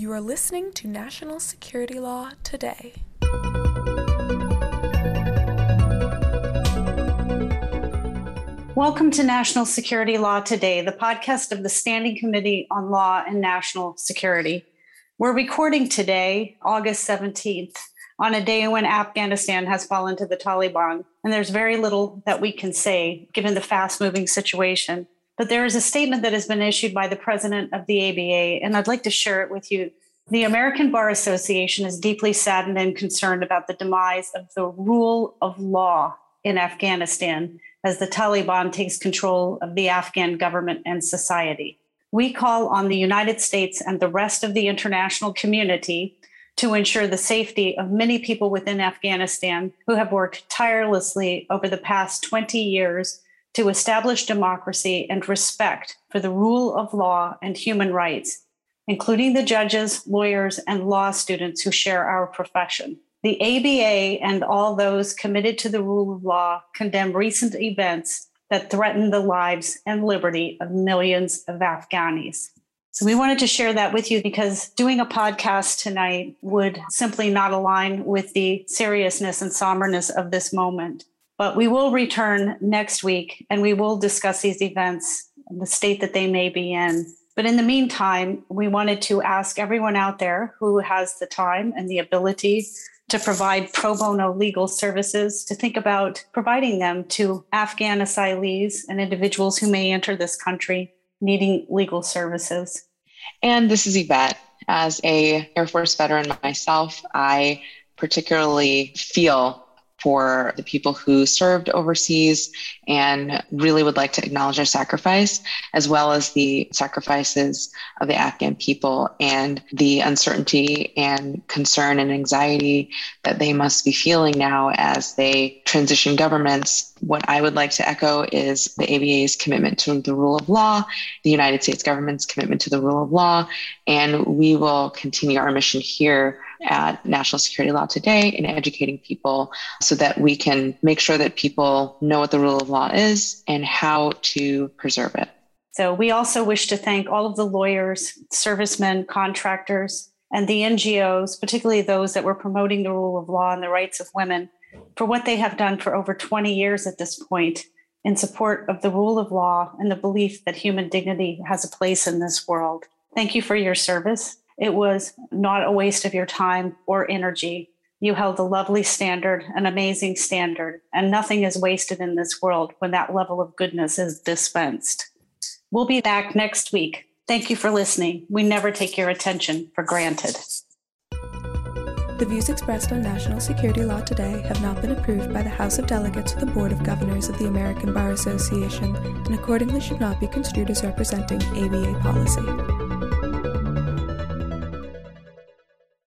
You are listening to National Security Law Today. Welcome to National Security Law Today, the podcast of the Standing Committee on Law and National Security. We're recording today, August 17th, on a day when Afghanistan has fallen to the Taliban, and there's very little that we can say given the fast moving situation. But there is a statement that has been issued by the president of the ABA, and I'd like to share it with you. The American Bar Association is deeply saddened and concerned about the demise of the rule of law in Afghanistan as the Taliban takes control of the Afghan government and society. We call on the United States and the rest of the international community to ensure the safety of many people within Afghanistan who have worked tirelessly over the past 20 years to establish democracy and respect for the rule of law and human rights, including the judges, lawyers, and law students who share our profession. The ABA and all those committed to the rule of law condemn recent events that threaten the lives and liberty of millions of Afghanis. So, we wanted to share that with you because doing a podcast tonight would simply not align with the seriousness and somberness of this moment. But we will return next week and we will discuss these events and the state that they may be in. But in the meantime, we wanted to ask everyone out there who has the time and the ability to provide pro bono legal services to think about providing them to Afghan asylees and individuals who may enter this country needing legal services. And this is Yvette. As a Air Force veteran myself, I particularly feel for the people who served overseas and really would like to acknowledge their sacrifice, as well as the sacrifices of the Afghan people and the uncertainty and concern and anxiety that they must be feeling now as they transition governments. What I would like to echo is the ABA's commitment to the rule of law, the United States government's commitment to the rule of law, and we will continue our mission here at National Security Law Today in educating people so that we can make sure that people know what the rule of law is and how to preserve it. So, we also wish to thank all of the lawyers, servicemen, contractors, and the NGOs, particularly those that were promoting the rule of law and the rights of women, for what they have done for over 20 years at this point in support of the rule of law and the belief that human dignity has a place in this world. Thank you for your service. It was not a waste of your time or energy. You held a lovely standard, an amazing standard, and nothing is wasted in this world when that level of goodness is dispensed. We'll be back next week. Thank you for listening. We never take your attention for granted. The views expressed on national security law today have not been approved by the House of Delegates or the Board of Governors of the American Bar Association and accordingly should not be construed as representing ABA policy.